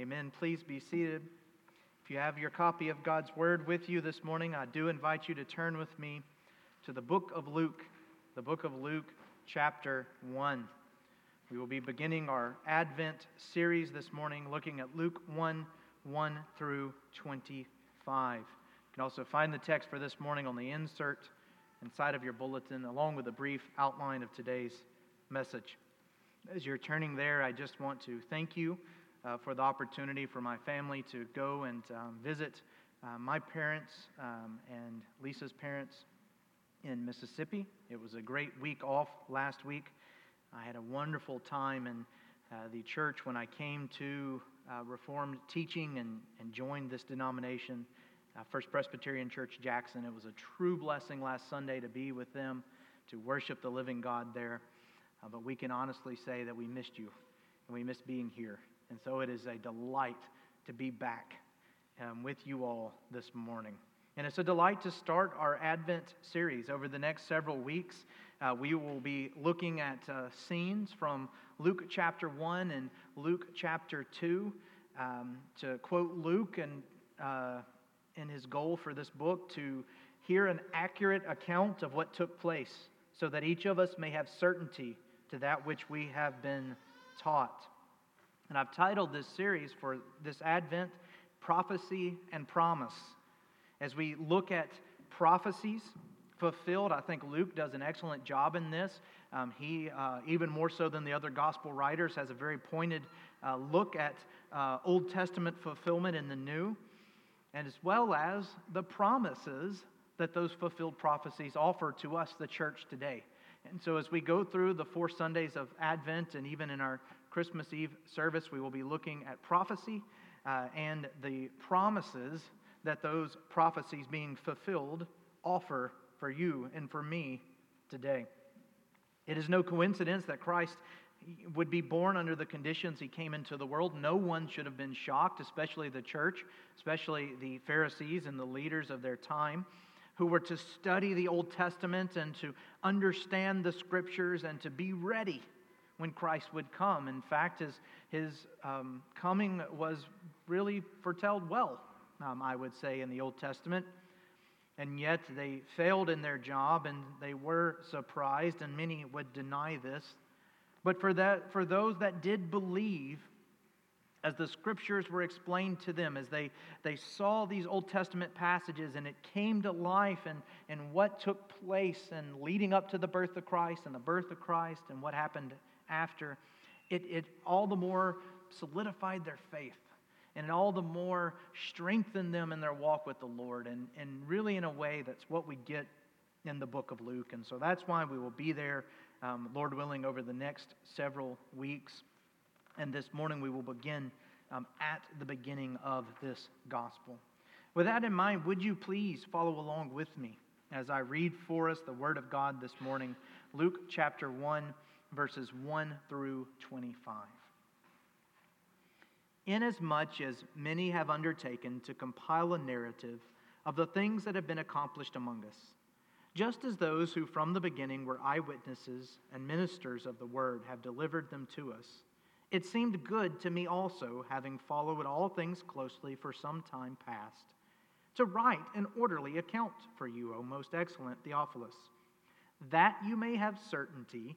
Amen. Please be seated. If you have your copy of God's Word with you this morning, I do invite you to turn with me to the book of Luke, the book of Luke, chapter 1. We will be beginning our Advent series this morning looking at Luke 1 1 through 25. You can also find the text for this morning on the insert inside of your bulletin, along with a brief outline of today's message. As you're turning there, I just want to thank you uh, for the opportunity for my family to go and um, visit uh, my parents um, and Lisa's parents in Mississippi. It was a great week off last week. I had a wonderful time in uh, the church when I came to uh, Reformed teaching and, and joined this denomination, uh, First Presbyterian Church Jackson. It was a true blessing last Sunday to be with them, to worship the living God there. Uh, but we can honestly say that we missed you and we missed being here. And so it is a delight to be back um, with you all this morning. And it's a delight to start our Advent series. Over the next several weeks, uh, we will be looking at uh, scenes from Luke chapter 1 and Luke chapter 2. Um, to quote Luke and uh, his goal for this book, to hear an accurate account of what took place so that each of us may have certainty to that which we have been taught. And I've titled this series for this Advent Prophecy and Promise. As we look at prophecies fulfilled, I think Luke does an excellent job in this. Um, he, uh, even more so than the other gospel writers, has a very pointed uh, look at uh, Old Testament fulfillment in the New, and as well as the promises that those fulfilled prophecies offer to us, the church today. And so, as we go through the four Sundays of Advent and even in our Christmas Eve service, we will be looking at prophecy uh, and the promises that those prophecies being fulfilled offer for you and for me today. It is no coincidence that Christ would be born under the conditions he came into the world. No one should have been shocked, especially the church, especially the Pharisees and the leaders of their time, who were to study the Old Testament and to understand the scriptures and to be ready when Christ would come. In fact, his, his um, coming was really foretold well, um, I would say, in the Old Testament. And yet they failed in their job and they were surprised, and many would deny this. But for, that, for those that did believe, as the scriptures were explained to them, as they, they saw these Old Testament passages and it came to life and, and what took place and leading up to the birth of Christ and the birth of Christ and what happened after, it, it all the more solidified their faith and it all the more strengthened them in their walk with the Lord. And, and really, in a way, that's what we get in the book of Luke. And so that's why we will be there, um, Lord willing, over the next several weeks. And this morning we will begin um, at the beginning of this gospel. With that in mind, would you please follow along with me as I read for us the Word of God this morning, Luke chapter 1 verses 1 through 25. Inasmuch as many have undertaken to compile a narrative of the things that have been accomplished among us, just as those who from the beginning were eyewitnesses and ministers of the word have delivered them to us, it seemed good to me also, having followed all things closely for some time past, to write an orderly account for you, O most excellent Theophilus, that you may have certainty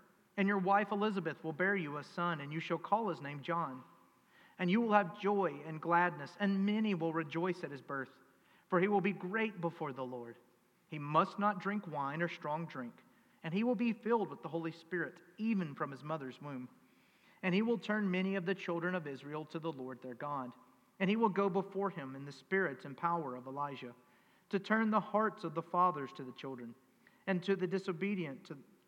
And your wife Elizabeth will bear you a son, and you shall call his name John. And you will have joy and gladness, and many will rejoice at his birth. for he will be great before the Lord. He must not drink wine or strong drink, and he will be filled with the Holy Spirit, even from his mother's womb. And he will turn many of the children of Israel to the Lord their God. And he will go before him in the spirit and power of Elijah, to turn the hearts of the fathers to the children, and to the disobedient to,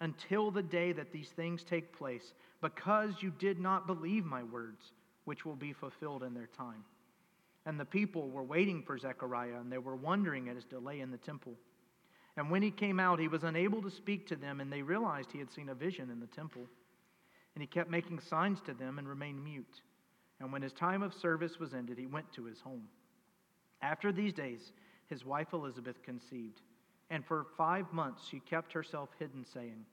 until the day that these things take place, because you did not believe my words, which will be fulfilled in their time. And the people were waiting for Zechariah, and they were wondering at his delay in the temple. And when he came out, he was unable to speak to them, and they realized he had seen a vision in the temple. And he kept making signs to them and remained mute. And when his time of service was ended, he went to his home. After these days, his wife Elizabeth conceived. And for five months she kept herself hidden, saying,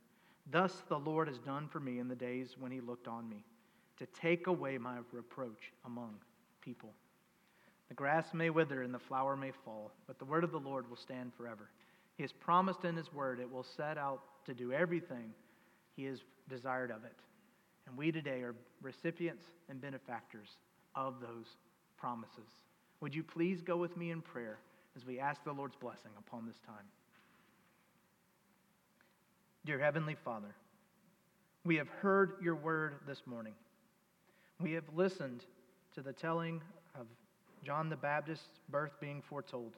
Thus the Lord has done for me in the days when he looked on me, to take away my reproach among people. The grass may wither and the flower may fall, but the word of the Lord will stand forever. He has promised in His Word it will set out to do everything He has desired of it. And we today are recipients and benefactors of those promises. Would you please go with me in prayer as we ask the Lord's blessing upon this time? Dear Heavenly Father, we have heard your word this morning. We have listened to the telling of John the Baptist's birth being foretold.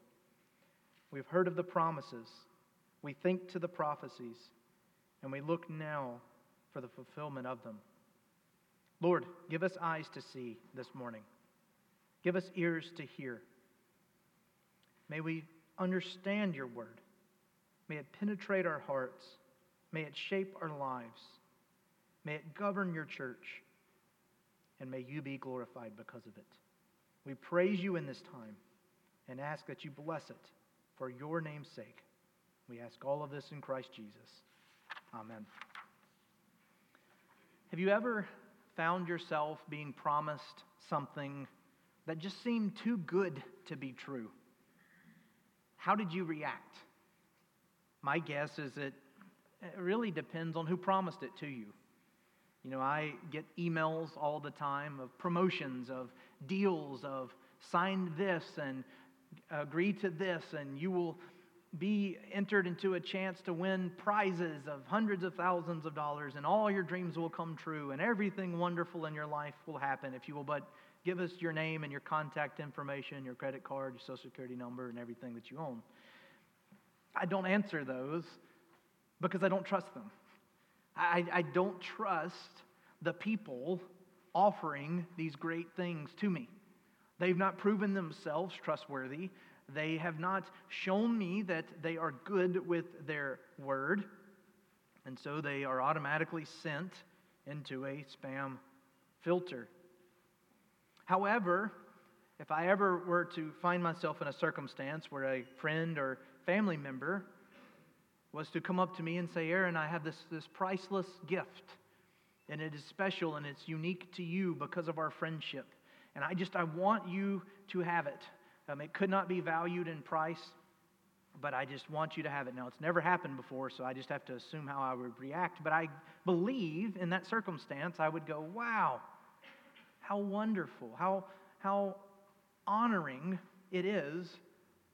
We've heard of the promises. We think to the prophecies, and we look now for the fulfillment of them. Lord, give us eyes to see this morning. Give us ears to hear. May we understand your word. May it penetrate our hearts. May it shape our lives. May it govern your church. And may you be glorified because of it. We praise you in this time and ask that you bless it for your name's sake. We ask all of this in Christ Jesus. Amen. Have you ever found yourself being promised something that just seemed too good to be true? How did you react? My guess is that it really depends on who promised it to you. You know, I get emails all the time of promotions, of deals, of sign this and agree to this, and you will be entered into a chance to win prizes of hundreds of thousands of dollars, and all your dreams will come true, and everything wonderful in your life will happen if you will but give us your name and your contact information, your credit card, your social security number, and everything that you own. I don't answer those because I don't trust them. I, I don't trust the people offering these great things to me. They've not proven themselves trustworthy. They have not shown me that they are good with their word. And so they are automatically sent into a spam filter. However, if I ever were to find myself in a circumstance where a friend or family member was to come up to me and say, Aaron, I have this, this priceless gift, and it is special and it's unique to you because of our friendship. And I just, I want you to have it. Um, it could not be valued in price, but I just want you to have it. Now, it's never happened before, so I just have to assume how I would react. But I believe in that circumstance, I would go, wow, how wonderful, how, how honoring it is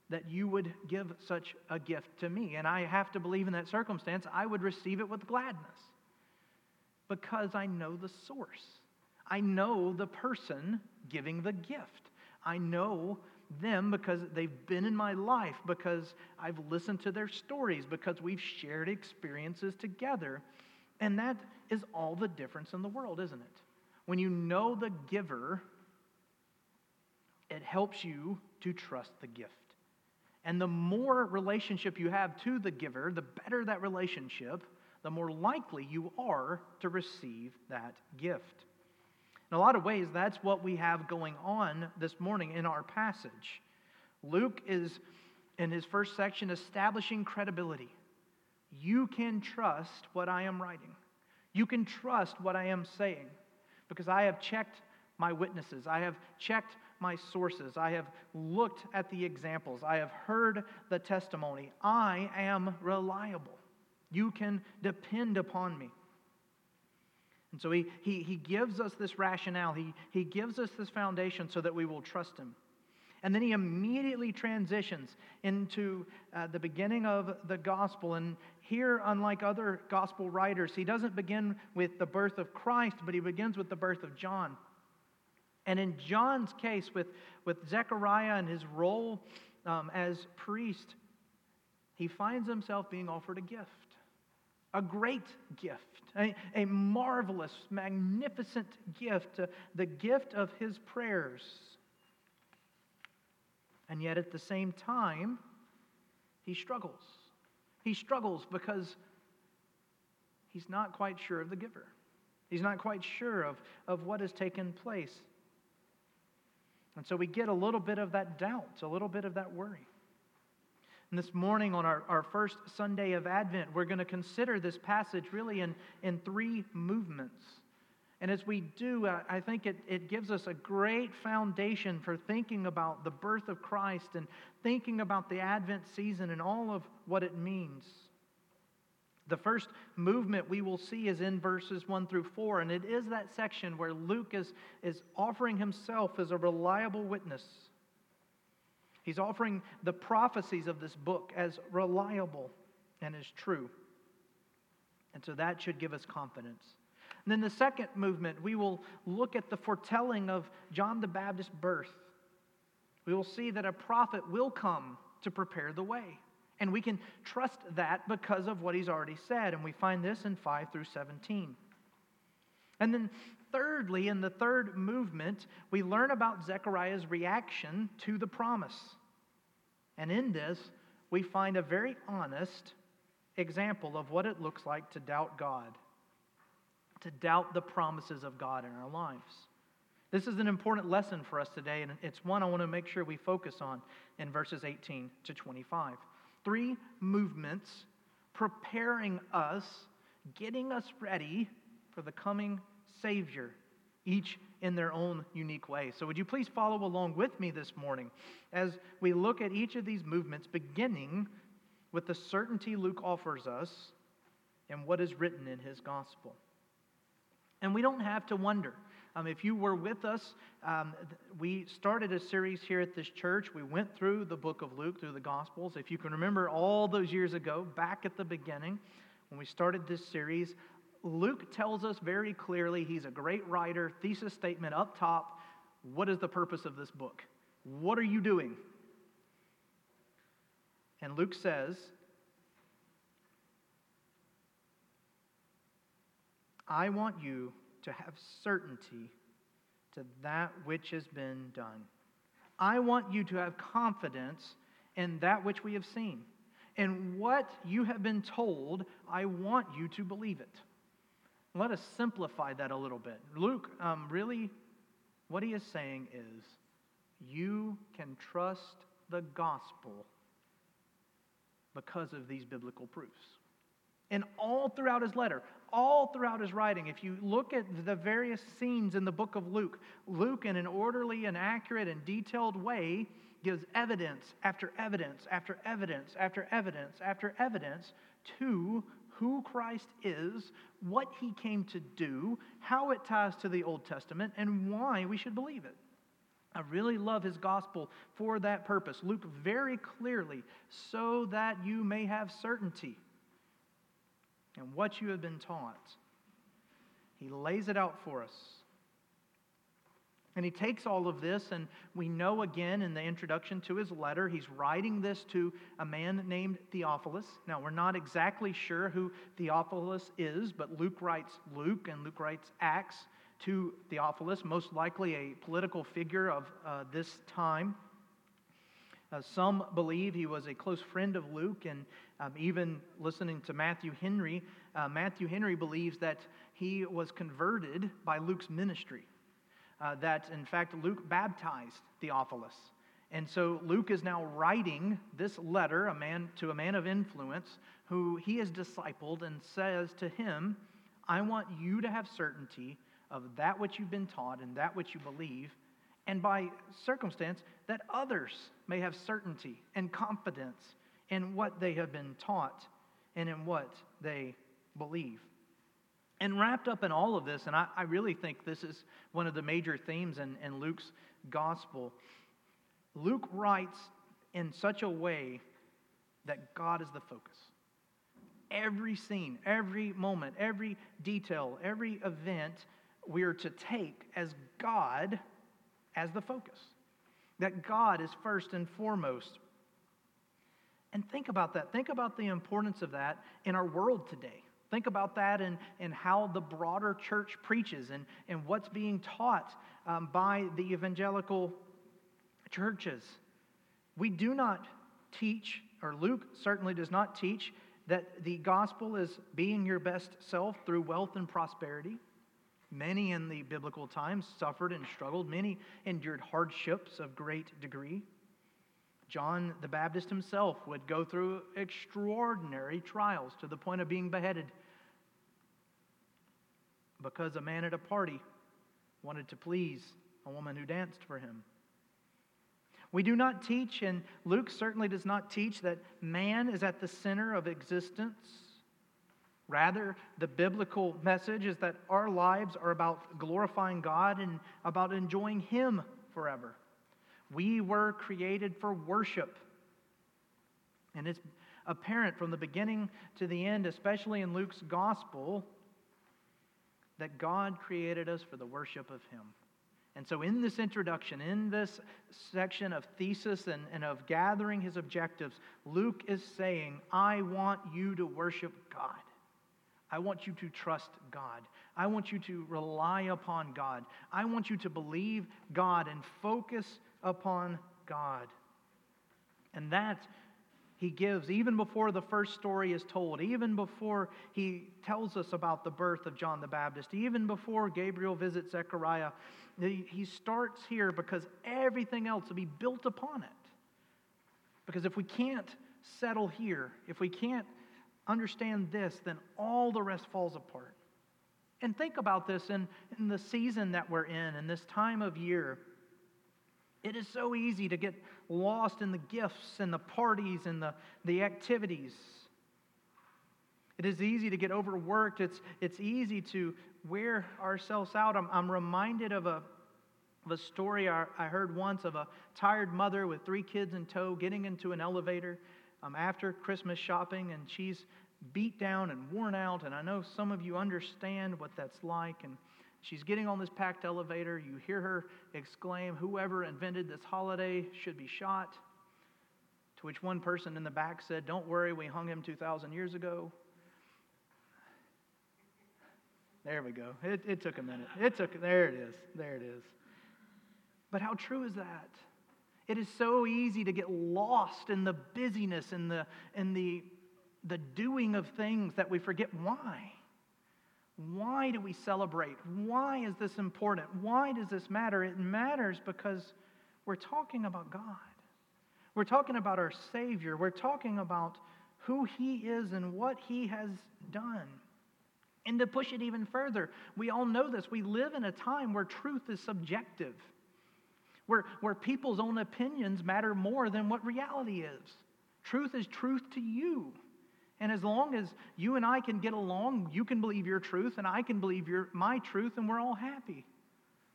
that you would give such a gift to me. And I have to believe in that circumstance, I would receive it with gladness because I know the source. I know the person giving the gift. I know them because they've been in my life, because I've listened to their stories, because we've shared experiences together. And that is all the difference in the world, isn't it? When you know the giver, it helps you to trust the gift. And the more relationship you have to the giver, the better that relationship, the more likely you are to receive that gift. In a lot of ways, that's what we have going on this morning in our passage. Luke is, in his first section, establishing credibility. You can trust what I am writing. You can trust what I am saying because I have checked my witnesses. I have checked my sources. I have looked at the examples. I have heard the testimony. I am reliable. You can depend upon me. And so he, he, he gives us this rationale, he, he gives us this foundation so that we will trust him. And then he immediately transitions into uh, the beginning of the gospel. And here, unlike other gospel writers, he doesn't begin with the birth of Christ, but he begins with the birth of John. And in John's case, with, with Zechariah and his role um, as priest, he finds himself being offered a gift, a great gift, a, a marvelous, magnificent gift, uh, the gift of his prayers. And yet at the same time, he struggles. He struggles because he's not quite sure of the giver. He's not quite sure of, of what has taken place. And so we get a little bit of that doubt, a little bit of that worry. And this morning, on our, our first Sunday of Advent, we're going to consider this passage really in, in three movements. And as we do, I think it, it gives us a great foundation for thinking about the birth of Christ and thinking about the Advent season and all of what it means. The first movement we will see is in verses 1 through 4, and it is that section where Luke is, is offering himself as a reliable witness. He's offering the prophecies of this book as reliable and as true. And so that should give us confidence. And then the second movement, we will look at the foretelling of John the Baptist's birth. We will see that a prophet will come to prepare the way. And we can trust that because of what he's already said. And we find this in 5 through 17. And then, thirdly, in the third movement, we learn about Zechariah's reaction to the promise. And in this, we find a very honest example of what it looks like to doubt God to doubt the promises of God in our lives. This is an important lesson for us today, and it's one I want to make sure we focus on in verses 18 to 25. Three movements preparing us, getting us ready for the coming Savior, each in their own unique way. So, would you please follow along with me this morning as we look at each of these movements, beginning with the certainty Luke offers us and what is written in his gospel? And we don't have to wonder. Um, if you were with us, um, we started a series here at this church. We went through the book of Luke, through the Gospels. If you can remember all those years ago, back at the beginning, when we started this series, Luke tells us very clearly he's a great writer, thesis statement up top. What is the purpose of this book? What are you doing? And Luke says, I want you to have certainty to that which has been done. I want you to have confidence in that which we have seen. And what you have been told, I want you to believe it. Let us simplify that a little bit. Luke, um, really, what he is saying is you can trust the gospel because of these biblical proofs. And all throughout his letter, all throughout his writing, if you look at the various scenes in the book of Luke, Luke, in an orderly and accurate and detailed way, gives evidence after evidence after evidence after evidence after evidence to who Christ is, what he came to do, how it ties to the Old Testament, and why we should believe it. I really love his gospel for that purpose. Luke very clearly, so that you may have certainty and what you have been taught. He lays it out for us. And he takes all of this, and we know again in the introduction to his letter, he's writing this to a man named Theophilus. Now, we're not exactly sure who Theophilus is, but Luke writes Luke and Luke writes Acts to Theophilus, most likely a political figure of uh, this time. Uh, some believe he was a close friend of Luke, and um, even listening to Matthew Henry, uh, Matthew Henry believes that he was converted by Luke's ministry. Uh, that, in fact, Luke baptized Theophilus. And so Luke is now writing this letter a man, to a man of influence who he has discipled and says to him, I want you to have certainty of that which you've been taught and that which you believe, and by circumstance, that others may have certainty and confidence in what they have been taught and in what they believe. And wrapped up in all of this, and I, I really think this is one of the major themes in, in Luke's gospel, Luke writes in such a way that God is the focus. Every scene, every moment, every detail, every event, we are to take as God as the focus. That God is first and foremost. And think about that. Think about the importance of that in our world today. Think about that and, and how the broader church preaches and, and what's being taught um, by the evangelical churches. We do not teach, or Luke certainly does not teach, that the gospel is being your best self through wealth and prosperity. Many in the biblical times suffered and struggled, many endured hardships of great degree. John the Baptist himself would go through extraordinary trials to the point of being beheaded because a man at a party wanted to please a woman who danced for him. We do not teach, and Luke certainly does not teach, that man is at the center of existence. Rather, the biblical message is that our lives are about glorifying God and about enjoying Him forever. We were created for worship. And it's apparent from the beginning to the end, especially in Luke's gospel, that God created us for the worship of Him. And so, in this introduction, in this section of thesis and, and of gathering his objectives, Luke is saying, I want you to worship God. I want you to trust God. I want you to rely upon God. I want you to believe God and focus upon God. And that he gives even before the first story is told, even before he tells us about the birth of John the Baptist, even before Gabriel visits Zechariah. He starts here because everything else will be built upon it. Because if we can't settle here, if we can't understand this, then all the rest falls apart. And think about this in, in the season that we're in, in this time of year. It is so easy to get lost in the gifts and the parties and the, the activities. It is easy to get overworked. It's, it's easy to wear ourselves out. I'm, I'm reminded of a, of a story I, I heard once of a tired mother with three kids in tow getting into an elevator um, after Christmas shopping, and she's beat down and worn out. And I know some of you understand what that's like. And She's getting on this packed elevator. You hear her exclaim, Whoever invented this holiday should be shot. To which one person in the back said, Don't worry, we hung him 2,000 years ago. There we go. It, it took a minute. It took, there it is. There it is. But how true is that? It is so easy to get lost in the busyness and the, and the, the doing of things that we forget why. Why do we celebrate? Why is this important? Why does this matter? It matters because we're talking about God. We're talking about our Savior. We're talking about who He is and what He has done. And to push it even further, we all know this. We live in a time where truth is subjective, where, where people's own opinions matter more than what reality is. Truth is truth to you. And as long as you and I can get along, you can believe your truth and I can believe your, my truth, and we're all happy.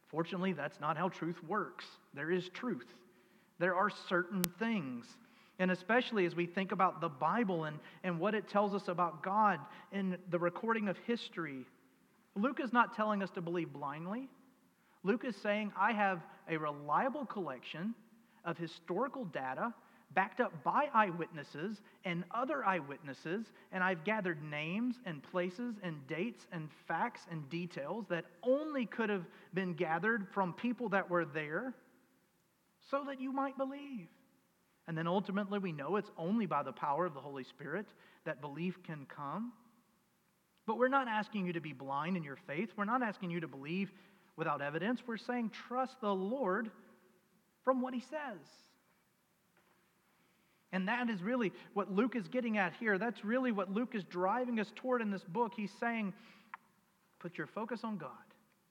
Fortunately, that's not how truth works. There is truth. There are certain things. And especially as we think about the Bible and, and what it tells us about God in the recording of history, Luke is not telling us to believe blindly. Luke is saying, I have a reliable collection of historical data backed up by eyewitnesses and other eyewitnesses, and I've gathered names and places and dates and facts and details that only could have been gathered from people that were there so that you might believe. And then ultimately, we know it's only by the power of the Holy Spirit that belief can come. But we're not asking you to be blind in your faith. We're not asking you to believe without evidence. We're saying trust the Lord from what he says. And that is really what Luke is getting at here. That's really what Luke is driving us toward in this book. He's saying, put your focus on God,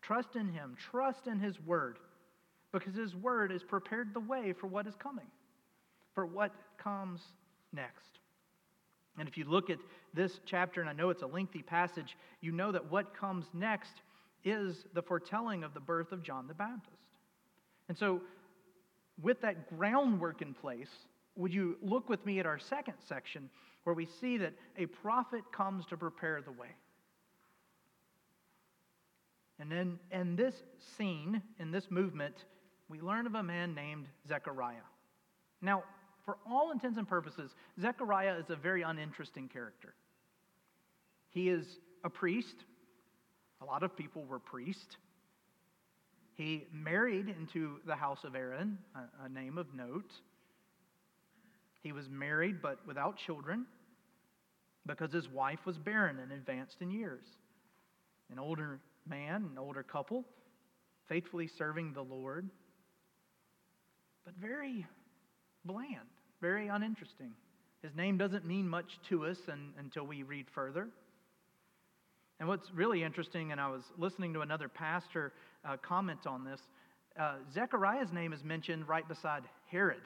trust in Him, trust in His Word, because His Word has prepared the way for what is coming, for what comes next. And if you look at this chapter, and I know it's a lengthy passage, you know that what comes next is the foretelling of the birth of John the Baptist. And so, with that groundwork in place, would you look with me at our second section where we see that a prophet comes to prepare the way? And then in this scene, in this movement, we learn of a man named Zechariah. Now, for all intents and purposes, Zechariah is a very uninteresting character. He is a priest. A lot of people were priests. He married into the house of Aaron, a, a name of note. He was married but without children because his wife was barren and advanced in years. An older man, an older couple, faithfully serving the Lord, but very bland, very uninteresting. His name doesn't mean much to us and, until we read further. And what's really interesting, and I was listening to another pastor uh, comment on this, uh, Zechariah's name is mentioned right beside Herod.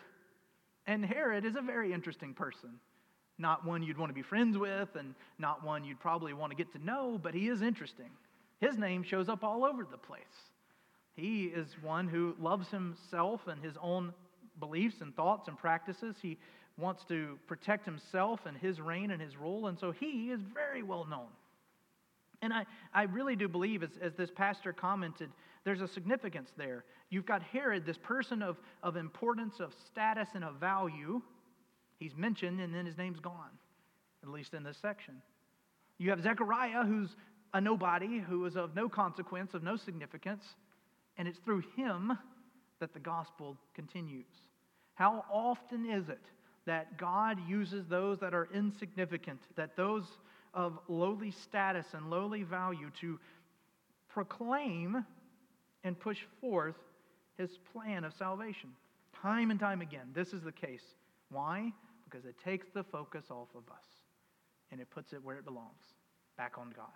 And Herod is a very interesting person. Not one you'd want to be friends with, and not one you'd probably want to get to know, but he is interesting. His name shows up all over the place. He is one who loves himself and his own beliefs and thoughts and practices. He wants to protect himself and his reign and his rule, and so he is very well known. And I, I really do believe, as, as this pastor commented, there's a significance there. You've got Herod, this person of, of importance, of status, and of value. He's mentioned, and then his name's gone, at least in this section. You have Zechariah, who's a nobody, who is of no consequence, of no significance, and it's through him that the gospel continues. How often is it that God uses those that are insignificant, that those of lowly status and lowly value to proclaim and push forth his plan of salvation? Time and time again, this is the case. Why? Because it takes the focus off of us and it puts it where it belongs back on God.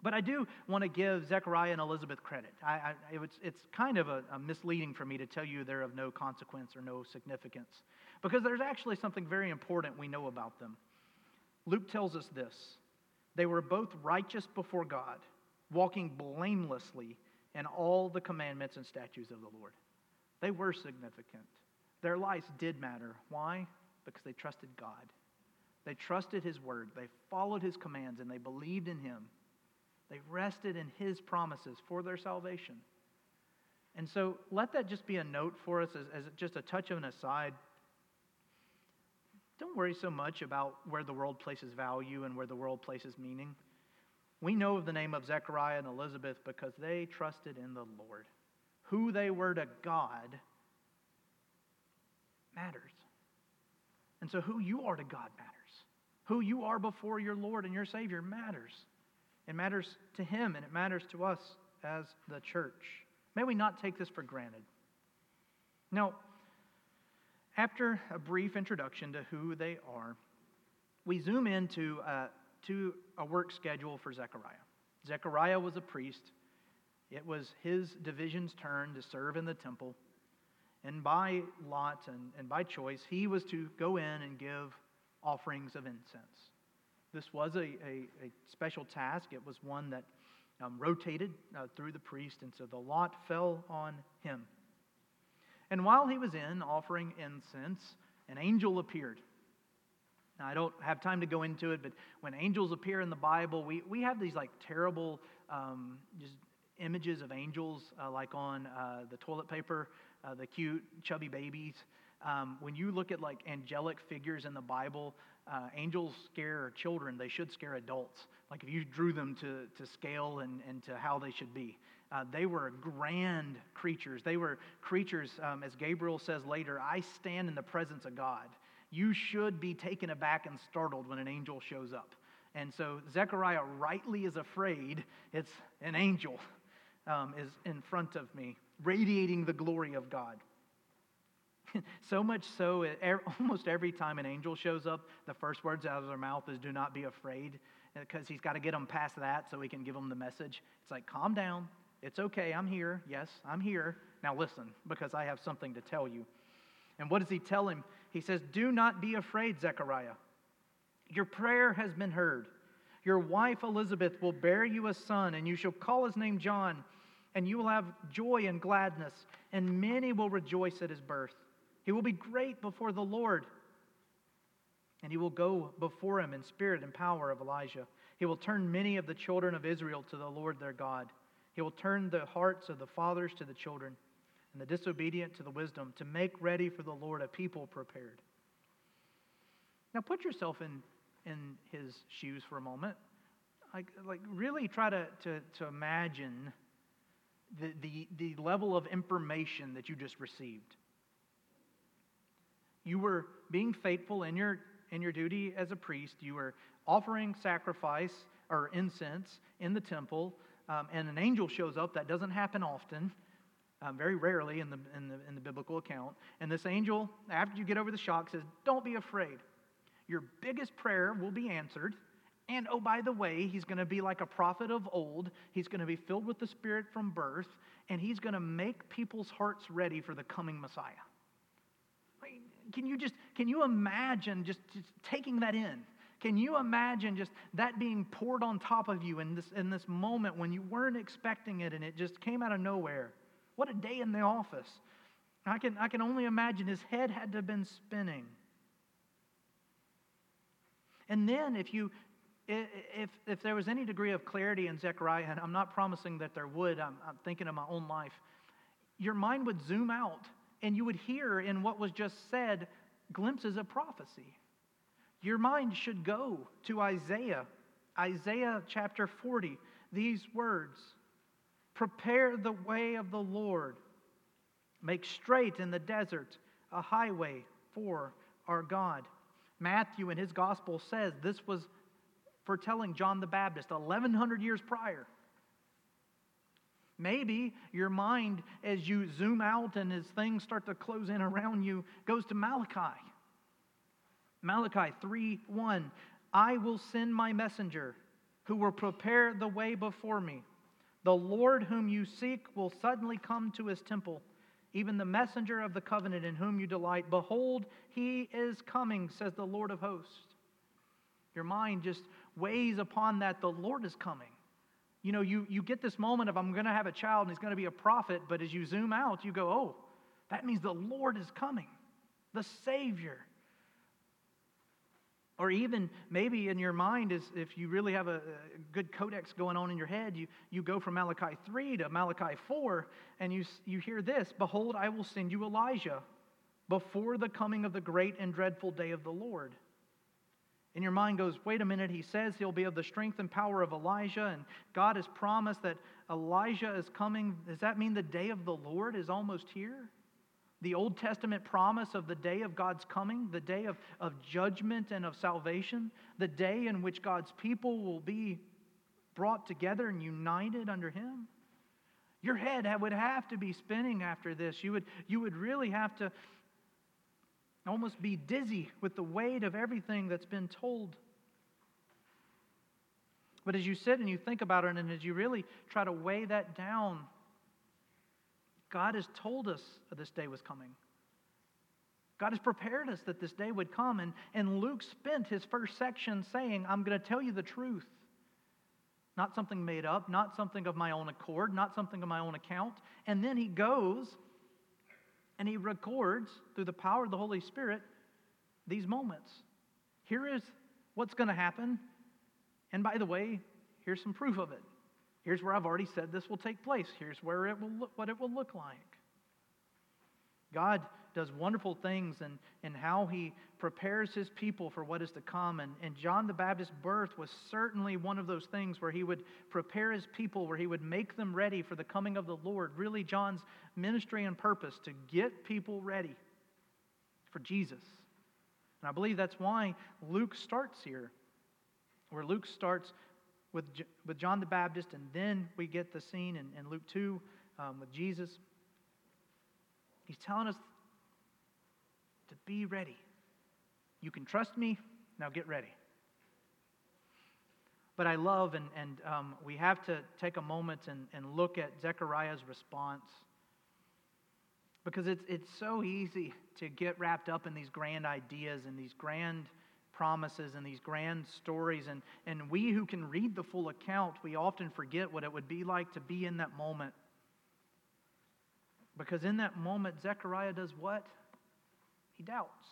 But I do want to give Zechariah and Elizabeth credit. I, I, it it's kind of a, a misleading for me to tell you they're of no consequence or no significance because there's actually something very important we know about them. Luke tells us this they were both righteous before God, walking blamelessly in all the commandments and statutes of the Lord. They were significant. Their lives did matter. Why? Because they trusted God. They trusted His word. They followed His commands and they believed in Him. They rested in His promises for their salvation. And so let that just be a note for us as, as just a touch of an aside. Don't worry so much about where the world places value and where the world places meaning. We know of the name of Zechariah and Elizabeth because they trusted in the Lord. Who they were to God matters. And so, who you are to God matters. Who you are before your Lord and your Savior matters. It matters to him and it matters to us as the church. May we not take this for granted. Now, after a brief introduction to who they are, we zoom into uh, to a work schedule for Zechariah. Zechariah was a priest. It was his division's turn to serve in the temple. And by lot and, and by choice, he was to go in and give offerings of incense. This was a, a, a special task. It was one that um, rotated uh, through the priest, and so the lot fell on him. And while he was in offering incense, an angel appeared. Now, I don't have time to go into it, but when angels appear in the Bible, we, we have these like terrible um, just images of angels, uh, like on uh, the toilet paper, uh, the cute, chubby babies. Um, when you look at like angelic figures in the Bible, uh, angels scare children, they should scare adults. Like if you drew them to, to scale and, and to how they should be. Uh, they were grand creatures. They were creatures, um, as Gabriel says later, I stand in the presence of God. You should be taken aback and startled when an angel shows up. And so Zechariah rightly is afraid it's an angel um, is in front of me, radiating the glory of God. so much so, er, almost every time an angel shows up, the first words out of their mouth is, Do not be afraid, because he's got to get them past that so he can give them the message. It's like, Calm down. It's okay. I'm here. Yes, I'm here. Now listen, because I have something to tell you. And what does he tell him? He says, Do not be afraid, Zechariah. Your prayer has been heard. Your wife Elizabeth will bear you a son, and you shall call his name John, and you will have joy and gladness, and many will rejoice at his birth. He will be great before the Lord, and he will go before him in spirit and power of Elijah. He will turn many of the children of Israel to the Lord their God. He will turn the hearts of the fathers to the children, and the disobedient to the wisdom, to make ready for the Lord a people prepared. Now put yourself in in his shoes for a moment. Like, like really try to, to, to imagine the, the, the level of information that you just received. You were being faithful in your, in your duty as a priest. You were offering sacrifice or incense in the temple, um, and an angel shows up. That doesn't happen often. Um, very rarely in the, in, the, in the biblical account. And this angel, after you get over the shock, says, Don't be afraid your biggest prayer will be answered. And oh, by the way, he's going to be like a prophet of old. He's going to be filled with the Spirit from birth, and he's going to make people's hearts ready for the coming Messiah. Can you just can you imagine just, just taking that in? Can you imagine just that being poured on top of you in this in this moment when you weren't expecting it and it just came out of nowhere? What a day in the office. I can I can only imagine his head had to have been spinning. And then if you if, if there was any degree of clarity in Zechariah, and I'm not promising that there would, I'm, I'm thinking of my own life, your mind would zoom out and you would hear in what was just said glimpses of prophecy. Your mind should go to Isaiah, Isaiah chapter 40, these words Prepare the way of the Lord, make straight in the desert a highway for our God. Matthew in his gospel says this was foretelling John the Baptist 1100 years prior. Maybe your mind, as you zoom out and as things start to close in around you, goes to Malachi. Malachi 3 1. I will send my messenger who will prepare the way before me. The Lord whom you seek will suddenly come to his temple even the messenger of the covenant in whom you delight. Behold, he is coming, says the Lord of hosts. Your mind just weighs upon that the Lord is coming. You know, you, you get this moment of, I'm going to have a child and he's going to be a prophet, but as you zoom out, you go, oh, that means the Lord is coming, the Savior. Or even maybe in your mind, is if you really have a, a, good codex going on in your head, you, you go from Malachi 3 to Malachi 4, and you, you hear this Behold, I will send you Elijah before the coming of the great and dreadful day of the Lord. And your mind goes, wait a minute, he says he'll be of the strength and power of Elijah, and God has promised that Elijah is coming. Does that mean the day of the Lord is almost here? The Old Testament promise of the day of God's coming, the day of, of judgment and of salvation, the day in which God's people will be brought together and united under Him. Your head would have to be spinning after this. You would, you would really have to almost be dizzy with the weight of everything that's been told. But as you sit and you think about it, and as you really try to weigh that down, God has told us this day was coming. God has prepared us that this day would come. And, and Luke spent his first section saying, I'm going to tell you the truth. Not something made up, not something of my own accord, not something of my own account. And then he goes and he records through the power of the Holy Spirit these moments. Here is what's going to happen. And by the way, here's some proof of it. Here's where I've already said this will take place. Here's where it will look, what it will look like. God does wonderful things and, and how he prepares his people for what is to come. And, and John the Baptist's birth was certainly one of those things where he would prepare his people, where he would make them ready for the coming of the Lord. Really, John's ministry and purpose to get people ready for Jesus. And I believe that's why Luke starts here, where Luke starts with, with John the Baptist, and then we get the scene in, in Luke 2 um, with Jesus. He's telling us to be ready. You can trust me, now get ready. But I love, and, and um, we have to take a moment and, and look at Zechariah's response because it's, it's so easy to get wrapped up in these grand ideas and these grand promises and these grand stories. And, and we who can read the full account, we often forget what it would be like to be in that moment. Because in that moment, Zechariah does what? He doubts.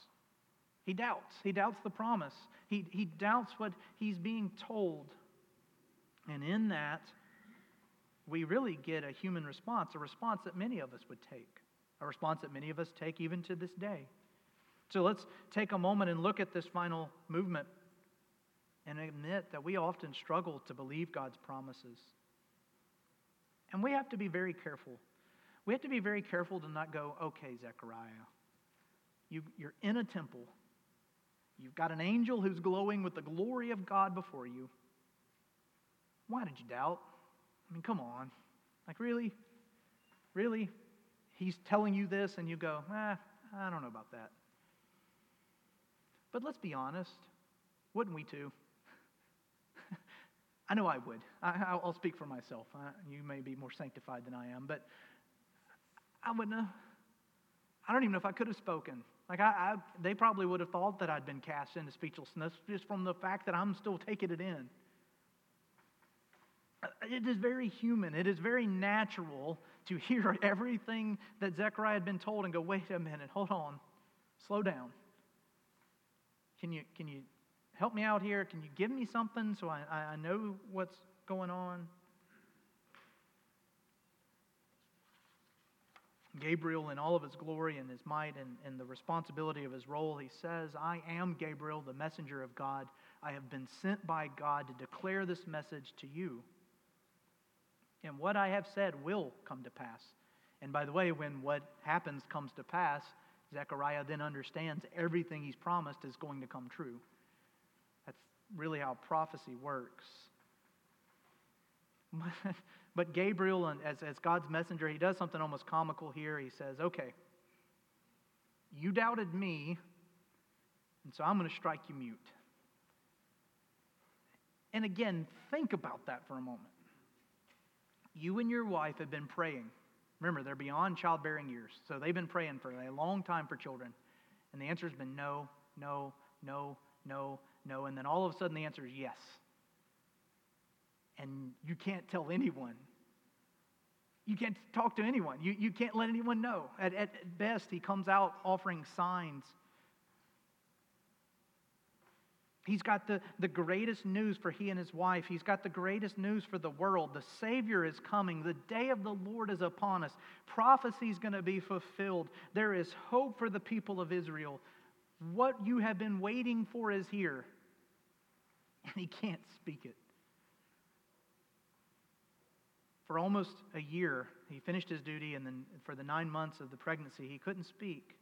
He doubts. He doubts the promise. He, he doubts what he's being told. And in that, we really get a human response, a response that many of us would take, a response that many of us take even to this day. So let's take a moment and look at this final movement and admit that we often struggle to believe God's promises. And we have to be very careful. We have to be very careful to not go, okay, Zechariah, you, you're in a temple. You've got an angel who's glowing with the glory of God before you. Why did you doubt? I mean, come on. Like, really? Really? He's telling you this, and you go, eh, I don't know about that. But let's be honest. Wouldn't we too? I know I would. I, will speak for myself. I, you may be more sanctified than I am, but I wouldn't have. I don't even know if I could have spoken. Like, I, I, they probably would have thought that I'd been cast into speechlessness just from the fact that I'm still taking it in. Uh, it is very human. It is very natural to hear everything that Zechariah had been told and go, wait a minute, hold on, slow down. Can you, can you help me out here? Can you give me something so I, I know what's going on? Gabriel, in all of his glory and his might and, and the responsibility of his role, he says, I am Gabriel, the messenger of God. I have been sent by God to declare this message to you. And what I have said will come to pass. And by the way, when what happens comes to pass, Zechariah then understands everything he's promised is going to come true. That's really how prophecy works. But Gabriel, as, as God's messenger, he does something almost comical here. He says, Okay, you doubted me, and so I'm going to strike you mute. And again, think about that for a moment. You and your wife have been praying. Remember, they're beyond childbearing years, so they've been praying for a long time for children. And the answer has been no, no, no, no, no. And then all of a sudden the answer is yes and you can't tell anyone. You can't talk to anyone. You, you can't let anyone know. At, at best, he comes out offering signs. He's got the, the greatest news for he and his wife. He's got the greatest news for the world. The Savior is coming. The day of the Lord is upon us. Prophecy is going to be fulfilled. There is hope for the people of Israel. What you have been waiting for is here. And he can't speak it. For almost a year, he finished his duty, and then for the nine months of the pregnancy, he couldn't speak.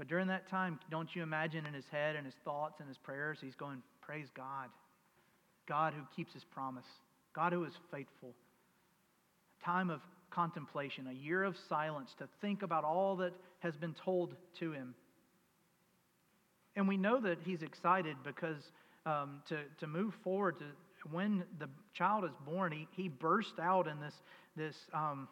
But during that time, don't you imagine in his head and his thoughts and his prayers, he's going, Praise God. God who keeps his promise, God who is faithful. A time of contemplation, a year of silence to think about all that has been told to him. And we know that he's excited because um, to, to move forward, to, when the child is born, he, he burst out in this, this um,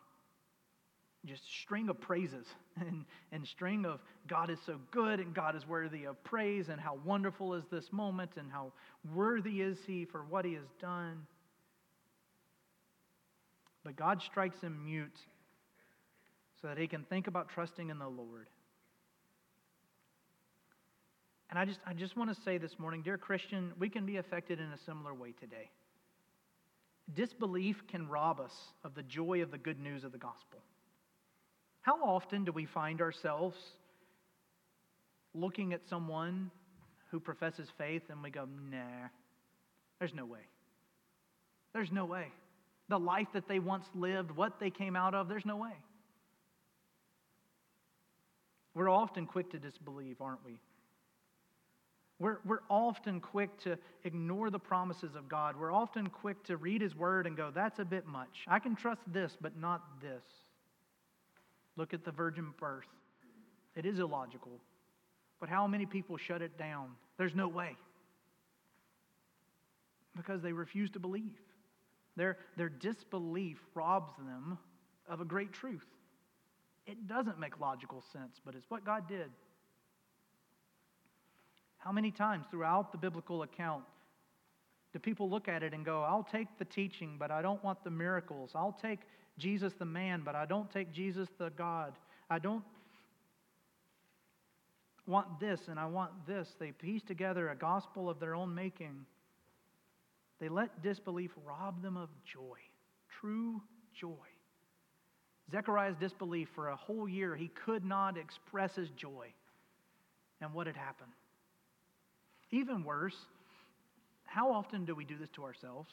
just string of praises and, and string of God is so good and God is worthy of praise and how wonderful is this moment and how worthy is he for what he has done. But God strikes him mute so that he can think about trusting in the Lord. And I just, I just want to say this morning, dear Christian, we can be affected in a similar way today. Disbelief can rob us of the joy of the good news of the gospel. How often do we find ourselves looking at someone who professes faith and we go, nah, there's no way. There's no way. The life that they once lived, what they came out of, there's no way. We're often quick to disbelieve, aren't we? We're, we're often quick to ignore the promises of God. We're often quick to read His Word and go, that's a bit much. I can trust this, but not this. Look at the virgin birth. It is illogical. But how many people shut it down? There's no way. Because they refuse to believe. Their, their disbelief robs them of a great truth. It doesn't make logical sense, but it's what God did. How many times throughout the biblical account do people look at it and go, I'll take the teaching, but I don't want the miracles. I'll take Jesus the man, but I don't take Jesus the God. I don't want this and I want this. They piece together a gospel of their own making. They let disbelief rob them of joy, true joy. Zechariah's disbelief for a whole year, he could not express his joy. And what had happened? Even worse, how often do we do this to ourselves?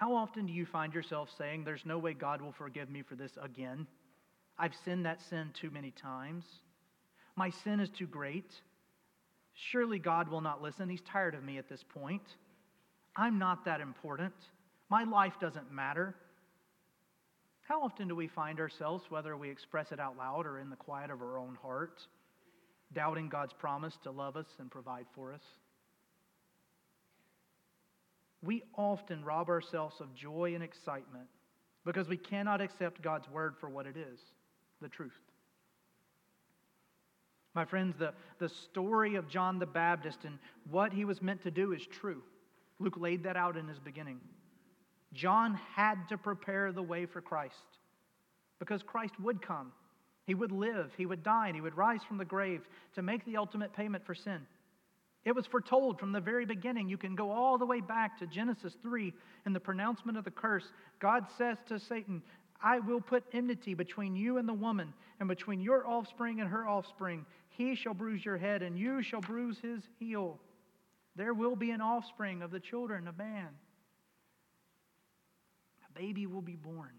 How often do you find yourself saying, There's no way God will forgive me for this again? I've sinned that sin too many times. My sin is too great. Surely God will not listen. He's tired of me at this point. I'm not that important. My life doesn't matter. How often do we find ourselves, whether we express it out loud or in the quiet of our own heart, doubting God's promise to love us and provide for us? We often rob ourselves of joy and excitement because we cannot accept God's word for what it is the truth. My friends, the, the story of John the Baptist and what he was meant to do is true. Luke laid that out in his beginning. John had to prepare the way for Christ because Christ would come. He would live, he would die, and he would rise from the grave to make the ultimate payment for sin. It was foretold from the very beginning. You can go all the way back to Genesis 3 in the pronouncement of the curse. God says to Satan, I will put enmity between you and the woman, and between your offspring and her offspring. He shall bruise your head, and you shall bruise his heel. There will be an offspring of the children of man. A baby will be born,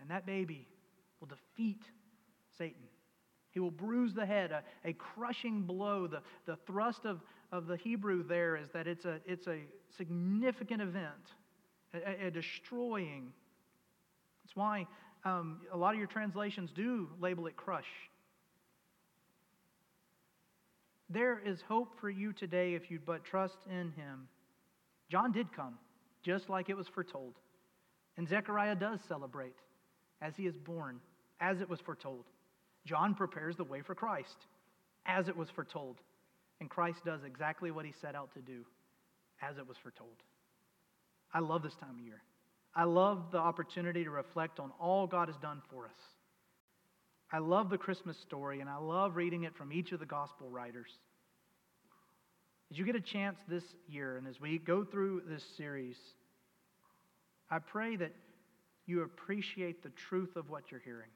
and that baby will defeat Satan. He will bruise the head, a, a crushing blow. The, the thrust of, of the Hebrew there is that it's a, it's a significant event, a, a destroying. That's why um, a lot of your translations do label it crush. There is hope for you today if you but trust in him. John did come, just like it was foretold. And Zechariah does celebrate as he is born, as it was foretold. John prepares the way for Christ, as it was foretold. And Christ does exactly what he set out to do, as it was foretold. I love this time of year. I love the opportunity to reflect on all God has done for us. I love the Christmas story, and I love reading it from each of the gospel writers. As you get a chance this year, and as we go through this series, I pray that you appreciate the truth of what you're hearing.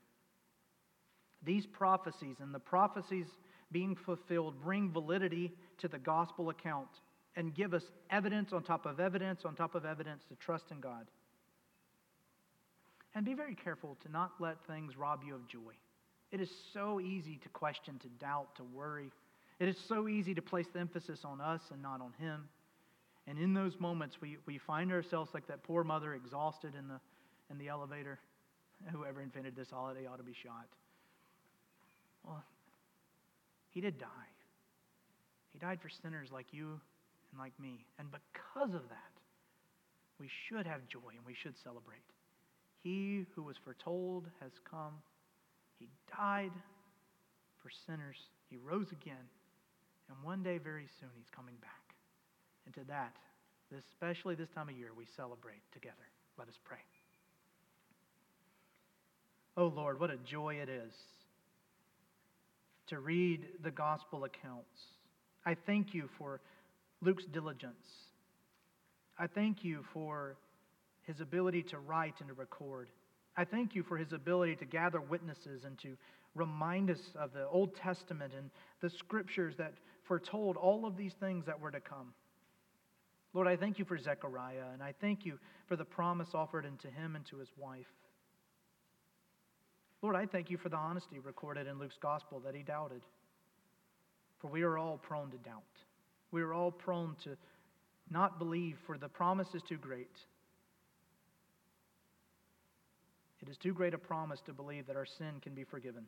These prophecies and the prophecies being fulfilled bring validity to the gospel account and give us evidence on top of evidence on top of evidence to trust in God. And be very careful to not let things rob you of joy. It is so easy to question, to doubt, to worry. It is so easy to place the emphasis on us and not on Him. And in those moments, we, we find ourselves like that poor mother exhausted in the, in the elevator. Whoever invented this holiday ought to be shot. Well, he did die. He died for sinners like you and like me. And because of that, we should have joy and we should celebrate. He who was foretold has come. He died for sinners. He rose again. And one day, very soon, he's coming back. And to that, especially this time of year, we celebrate together. Let us pray. Oh Lord, what a joy it is to read the gospel accounts. I thank you for Luke's diligence. I thank you for his ability to write and to record. I thank you for his ability to gather witnesses and to remind us of the Old Testament and the scriptures that foretold all of these things that were to come. Lord, I thank you for Zechariah, and I thank you for the promise offered unto him and to his wife. Lord, I thank you for the honesty recorded in Luke's gospel that he doubted. For we are all prone to doubt. We are all prone to not believe, for the promise is too great. It is too great a promise to believe that our sin can be forgiven.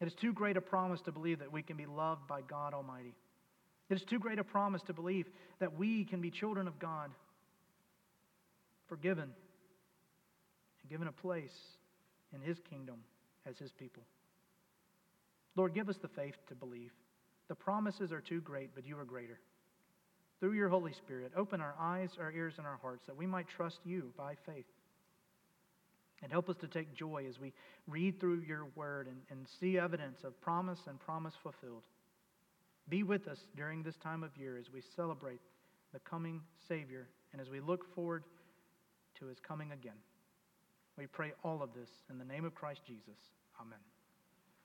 It is too great a promise to believe that we can be loved by God Almighty. It is too great a promise to believe that we can be children of God, forgiven, and given a place in His kingdom as His people. Lord, give us the faith to believe. The promises are too great, but you are greater. Through your Holy Spirit, open our eyes, our ears, and our hearts that we might trust you by faith. And help us to take joy as we read through your word and, and see evidence of promise and promise fulfilled. Be with us during this time of year as we celebrate the coming Savior and as we look forward to his coming again. We pray all of this in the name of Christ Jesus. Amen.